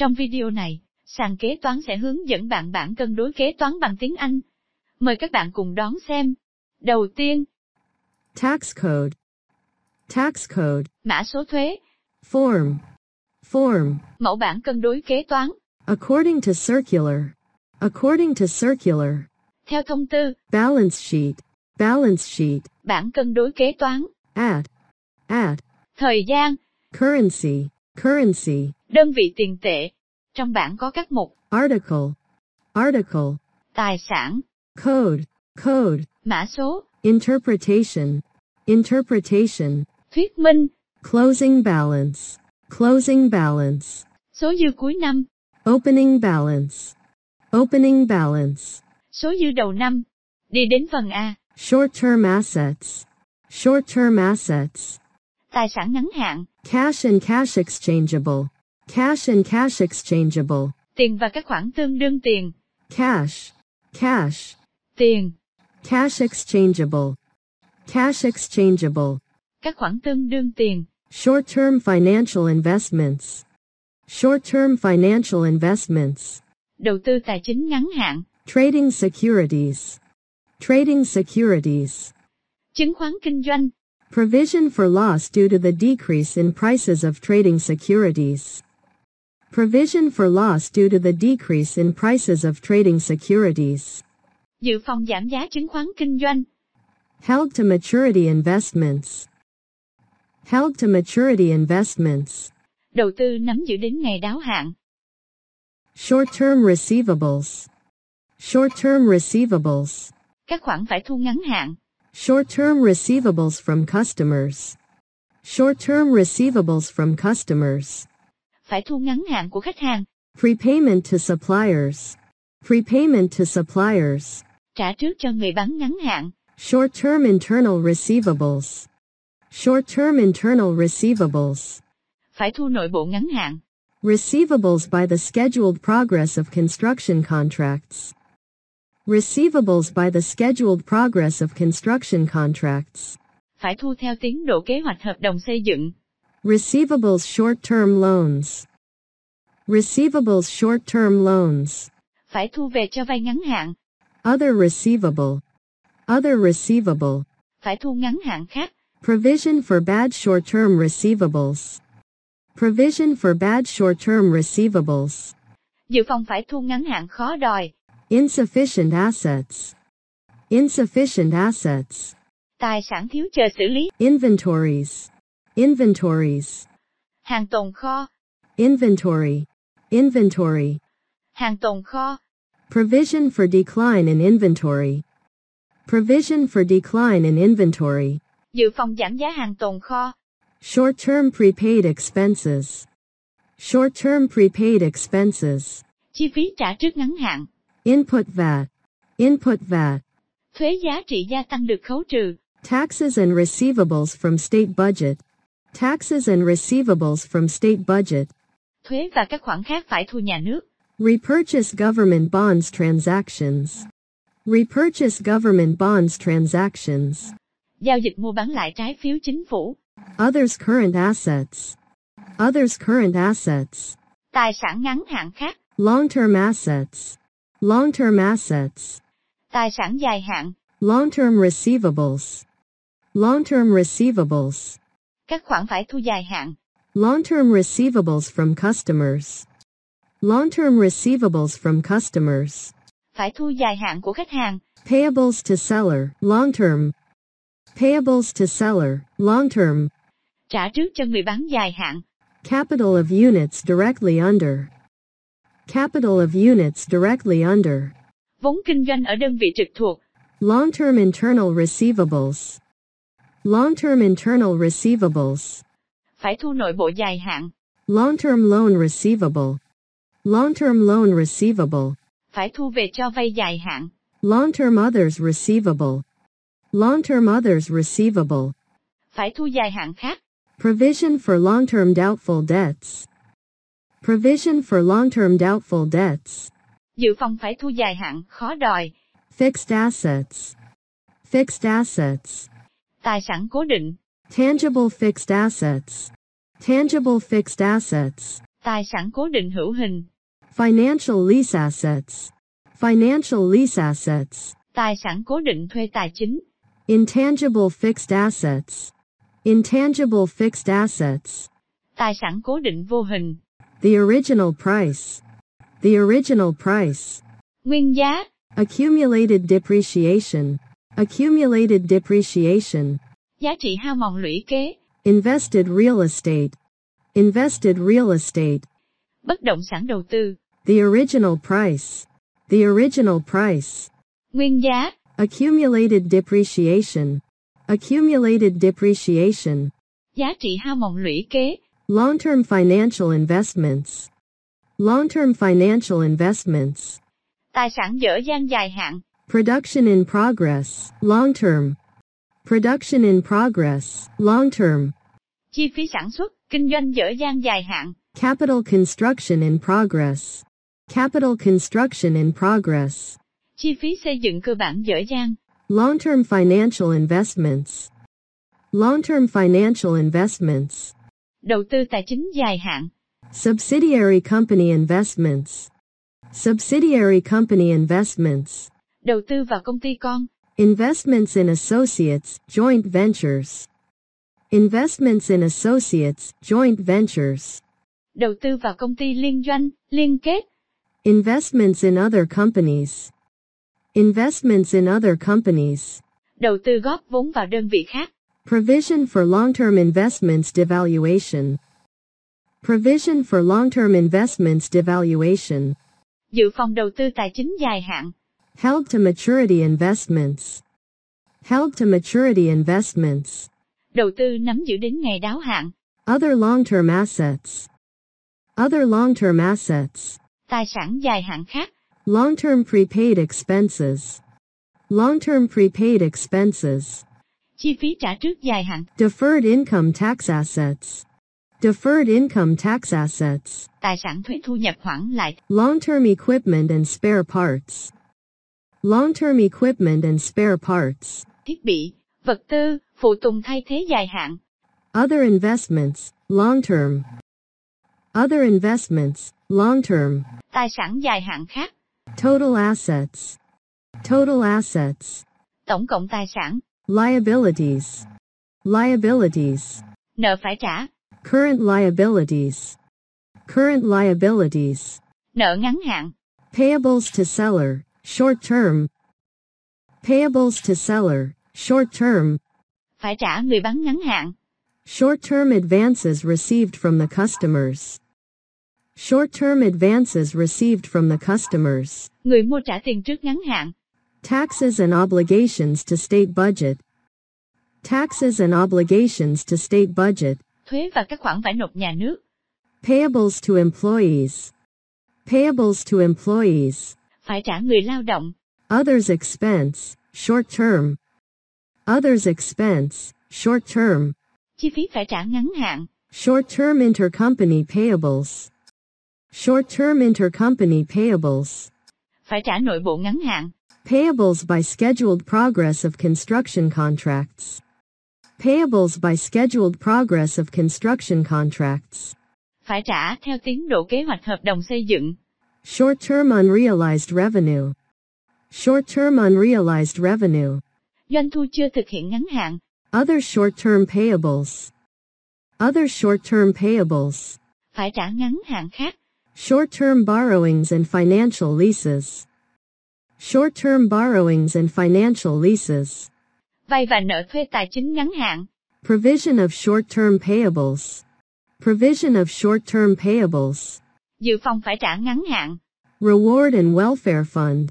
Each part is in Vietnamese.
Trong video này, sàn kế toán sẽ hướng dẫn bạn bản cân đối kế toán bằng tiếng Anh. Mời các bạn cùng đón xem. Đầu tiên, Tax code. Tax code. mã số thuế, Form. Form. mẫu bản cân đối kế toán, According to circular. According to circular. theo thông tư, Balance sheet. Balance sheet. bản cân đối kế toán, At. At. thời gian, Currency. Currency. Đơn vị tiền tệ. Trong bảng có các mục, Article. Article. tài sản, Code. Code. mã số, Interpretation. Interpretation. thuyết minh, Closing balance. Closing balance. số dư cuối năm, Opening balance. Opening balance. số dư đầu năm. Đi đến phần A, Short-term assets. Short-term assets. tài sản ngắn hạn, Cash and cash exchangeable. Cash and cash exchangeable. tiền và các khoản tương đương tiền, Cash. Cash. tiền, Cash exchangeable. Cash exchangeable. các khoản tương đương tiền, Short-term financial investments. Short-term financial investments. đầu tư tài chính ngắn hạn, Trading securities. Trading securities. chứng khoán kinh doanh, Provision for loss due to the decrease in prices of trading securities. Provision for loss due to the decrease in prices of trading securities. dự phòng giảm giá chứng khoán kinh doanh, Held to maturity investments. Held to maturity investments. đầu tư nắm giữ đến ngày đáo hạn, Short-term receivables. Short-term receivables. các khoản phải thu ngắn hạn, Short-term receivables from customers. Short-term receivables from customers. Phải thu ngắn hạn của khách hàng, Prepayment to suppliers. Prepayment to suppliers. trả trước cho người bán ngắn hạn, Short-term internal receivables. Short-term internal receivables. phải thu nội bộ ngắn hạn, Receivables by the scheduled progress of construction contracts. Receivables by the scheduled progress of construction contracts. phải thu theo tiến độ kế hoạch hợp đồng xây dựng, Receivables short-term loans. Receivables short-term loans. phải thu về cho vay ngắn hạn, Other receivable. Other receivable. phải thu ngắn hạn khác, Provision for bad short-term receivables. Provision for bad short-term receivables. dự phòng phải thu ngắn hạn khó đòi, Insufficient assets. Insufficient assets. tài sản thiếu chờ xử lý, Inventories. Inventories. hàng tồn kho, Inventory. Inventory. hàng tồn kho, Provision for decline in inventory. Provision for decline in inventory. dự phòng giảm giá hàng tồn kho, Short-term prepaid expenses. Short-term prepaid expenses. chi phí trả trước ngắn hạn, Input VAT. Input VAT. thuế giá trị gia tăng được khấu trừ, Taxes and receivables from state budget. Taxes and receivables from state budget. Thuế và các khoản khác phải thu nhà nước, Repurchase government bonds transactions. Repurchase government bonds transactions. giao dịch mua bán lại trái phiếu chính phủ, Others current assets. Others current assets. tài sản ngắn hạn khác, Long-term assets. Long-term assets. tài sản dài hạn, Long-term receivables. Long-term receivables. các khoản phải thu dài hạn, Long-term receivables from customers. Long-term receivables from customers. phải thu dài hạn của khách hàng, Payables to seller, long-term. Payables to seller, long-term. trả trước cho người bán dài hạn, Capital of units directly under. Capital of units directly under. vốn kinh doanh ở đơn vị trực thuộc, Long-term internal receivables. Long-term internal receivables. Phải thu nội bộ dài hạn, Long-term loan receivable. Long-term loan receivable. phải thu về cho vay dài hạn, Long-term others receivable. Long-term others receivable. phải thu dài hạn khác, Provision for long-term doubtful debts. Provision for long-term doubtful debts. dự phòng phải thu dài hạn khó đòi, Fixed assets. Fixed assets. tài sản cố định, Tangible fixed assets. Tangible fixed assets. Tài sản cố định hữu hình. Financial lease assets. Financial lease assets. Tài sản cố định thuê tài chính. Intangible fixed assets. Intangible fixed assets. Tài sản cố định vô hình. The original price. The original price. Nguyên giá. Accumulated depreciation. Accumulated depreciation. Giá trị hao mòn lũy kế. Invested real estate. Invested real estate. Bất động sản đầu tư. The original price. The original price. Nguyên giá. Accumulated depreciation. Accumulated depreciation. Giá trị hao mòn lũy kế. Long-term financial investments. Long-term financial investments. Tài sản dở dang dài hạn. Production in progress. Long-term. Production in progress. Long-term. Chi phí sản xuất, kinh doanh dở dang dài hạn. Capital construction in progress. Capital construction in progress. Chi phí xây dựng cơ bản dở dang. Long-term financial investments. Long-term financial investments. Đầu tư tài chính dài hạn. Subsidiary company investments. Subsidiary company investments. Đầu tư vào công ty con. Investments in associates, joint ventures. Investments in associates, joint ventures. Đầu tư vào công ty liên doanh, liên kết. Investments in other companies. Investments in other companies. Đầu tư góp vốn vào đơn vị khác. Provision for long-term investments devaluation. Provision for long-term investments devaluation. Dự phòng đầu tư tài chính dài hạn. Held to maturity investments. Held to maturity investments. Đầu tư nắm giữ đến ngày đáo hạn. Other long-term assets. Other long-term assets. Tài sản dài hạn khác. Long-term prepaid expenses. Long-term prepaid expenses. Chi phí trả trước dài hạn. Deferred income tax assets. Deferred income tax assets. Tài sản thuế thu nhập hoãn lại. Long-term equipment and spare parts. Long-term equipment and spare parts. Thiết bị, vật tư, phụ tùng thay thế dài hạn. Other investments, long-term. Other investments, long-term. Tài sản dài hạn khác. Total assets. Total assets. Tổng cộng tài sản. Liabilities. Liabilities. Nợ phải trả. Current liabilities. Current liabilities. Nợ ngắn hạn. Payables to seller, short term. Payables to seller, short term. Phải trả người bán ngắn hạn. Short term advances received from the customers. Short term advances received from the customers. Người mua trả tiền trước ngắn hạn. Taxes and obligations to state budget. Taxes and obligations to state budget. Thuế và các khoản phải nộp nhà nước. Payables to employees. Payables to employees. Phải trả người lao động. Others expense, short term. Others expense, short term. Chi phí phải trả ngắn hạn. Short term intercompany payables. Short term intercompany payables. Phải trả nội bộ ngắn hạn. Payables by scheduled progress of construction contracts. Payables by scheduled progress of construction contracts. Phải trả theo tiến độ kế hoạch hợp đồng xây dựng. Short term unrealized revenue. Short term unrealized revenue. Doanh thu chưa thực hiện ngắn hạn. Other short term payables. Other short term payables. Phải trả ngắn hạn khác. Short term borrowings and financial leases. Short term borrowings and financial leases. Vay và nợ thuê tài chính ngắn hạn. Provision of short term payables. Provision of short term payables. Dự phòng phải trả ngắn hạn. Reward and welfare fund.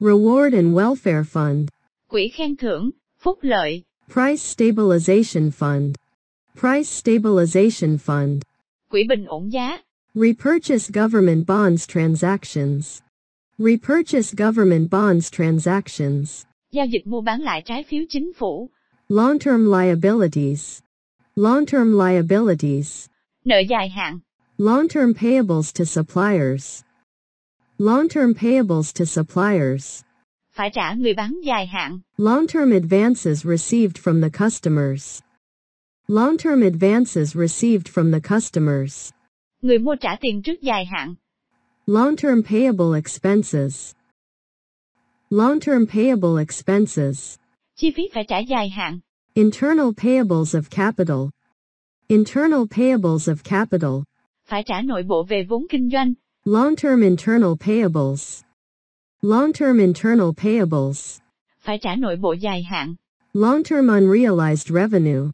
Reward and welfare fund. Quỹ khen thưởng, phúc lợi. Price stabilization fund. Price stabilization fund. Quỹ bình ổn giá. Repurchase government bonds transactions. Repurchase government bonds transactions. Giao dịch mua bán lại trái phiếu chính phủ. Long-term liabilities. Long-term liabilities. Nợ dài hạn. Long-term payables to suppliers. Long-term payables to suppliers. Phải trả người bán dài hạn. Long-term advances received from the customers. Long-term advances received from the customers. Người mua trả tiền trước dài hạn. Long-term payable expenses. Long-term payable expenses. Chi phí phải trả dài hạn. Internal payables of capital. Internal payables of capital. Phải trả nội bộ về vốn kinh doanh. Long-term internal payables. Long-term internal payables. Phải trả nội bộ dài hạn. Long-term unrealized revenue.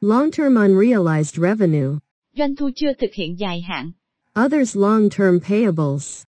Long-term unrealized revenue. Doanh thu chưa thực hiện dài hạn. Others long-term payables.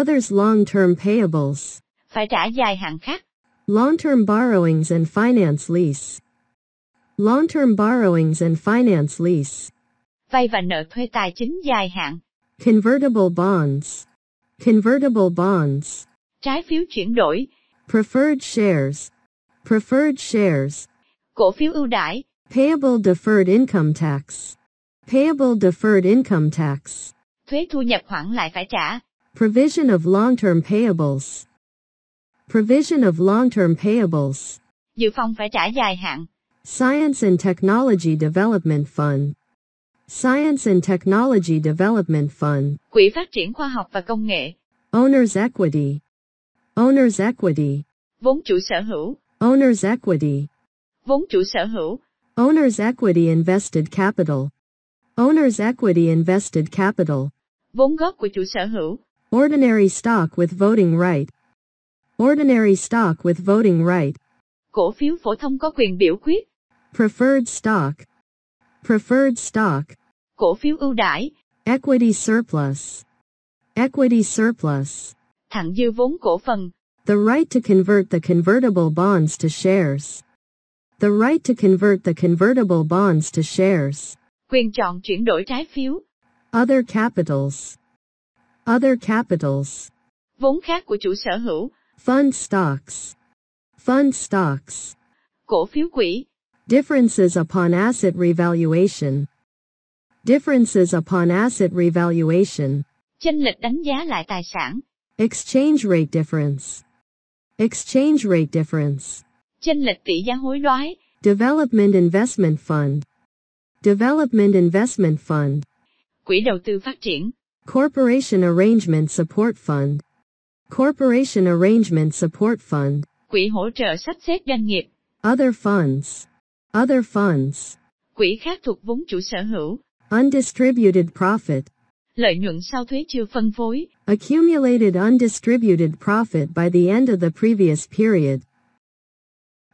Others long-term payables. Phải trả dài hạn khác. Long-term borrowings and finance lease. Long-term borrowings and finance lease. Vay và nợ thuê tài chính dài hạn. Convertible bonds. Convertible bonds. Trái phiếu chuyển đổi. Preferred shares. Preferred shares. Cổ phiếu ưu đãi. Payable deferred income tax. Payable deferred income tax. Thuế thu nhập khoản lại phải trả. Provision of long-term payables. Provision of long-term payables. Dự phòng phải trả dài hạn. Science and Technology Development Fund. Science and Technology Development Fund. Quỹ phát triển khoa học và công nghệ. Owner's equity. Owner's equity. Vốn chủ sở hữu. Owner's equity. Vốn chủ sở hữu. Owner's equity invested capital. Owner's equity invested capital. Vốn góp của chủ sở hữu. Ordinary stock with voting right. Ordinary stock with voting right. Cổ phiếu phổ thông có quyền biểu quyết. Preferred stock. Preferred stock. Cổ phiếu ưu đãi. Equity surplus. Equity surplus. Thặng dư vốn cổ phần. The right to convert the convertible bonds to shares. The right to convert the convertible bonds to shares. Quyền chọn chuyển đổi trái phiếu. Other capitals. Other capitals. Vốn khác của chủ sở hữu. Fund stocks. Fund stocks. Cổ phiếu quỹ. Differences upon asset revaluation. Differences upon asset revaluation. Chênh lệch đánh giá lại tài sản. Exchange rate difference. Exchange rate difference. Chênh lệch tỷ giá hối đoái. Development Investment Fund. Development Investment Fund. Quỹ đầu tư phát triển. Corporation Arrangement Support Fund. Corporation Arrangement Support Fund. Quỹ hỗ trợ sắp xếp doanh nghiệp. Other funds. Other funds. Quỹ khác thuộc vốn chủ sở hữu. Undistributed profit. Lợi nhuận sau thuế chưa phân phối. Accumulated undistributed profit by the end of the previous period.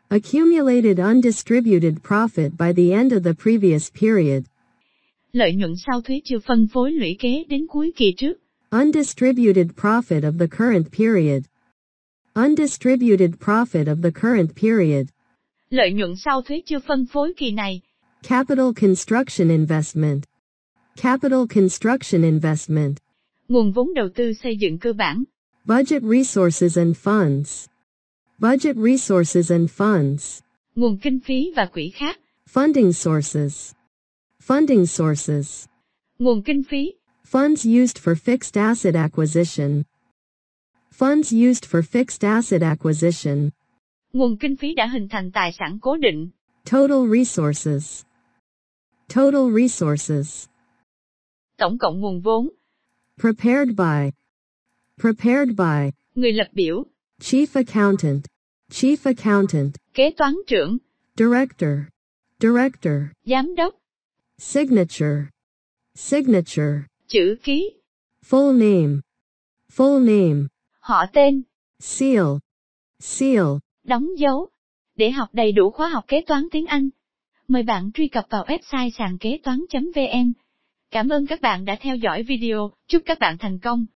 Accumulated undistributed profit by the end of the previous period. Lợi nhuận sau thuế chưa phân phối lũy kế đến cuối kỳ trước. Undistributed profit of the current period. Undistributed profit of the current period. Lợi nhuận sau thuế chưa phân phối kỳ này. Capital construction investment. Capital construction investment. Nguồn vốn đầu tư xây dựng cơ bản. Budget resources and funds. Budget resources and funds. Nguồn kinh phí và quỹ khác. Funding sources. Funding sources. Nguồn kinh phí. Funds used for fixed asset acquisition. Funds used for fixed asset acquisition. Nguồn kinh phí đã hình thành tài sản cố định. Total resources. Total resources. Tổng cộng nguồn vốn. Prepared by. Prepared by. Người lập biểu. Chief accountant. Chief accountant. Kế toán trưởng. Director. Director. Giám đốc. Signature. Signature. Chữ ký. Full name. Full name. Họ tên. Seal. Seal. Đóng dấu. Để học đầy đủ khóa học kế toán tiếng Anh, mời bạn truy cập vào website sàn kế toán.vn. Cảm ơn các bạn đã theo dõi video, chúc các bạn thành công.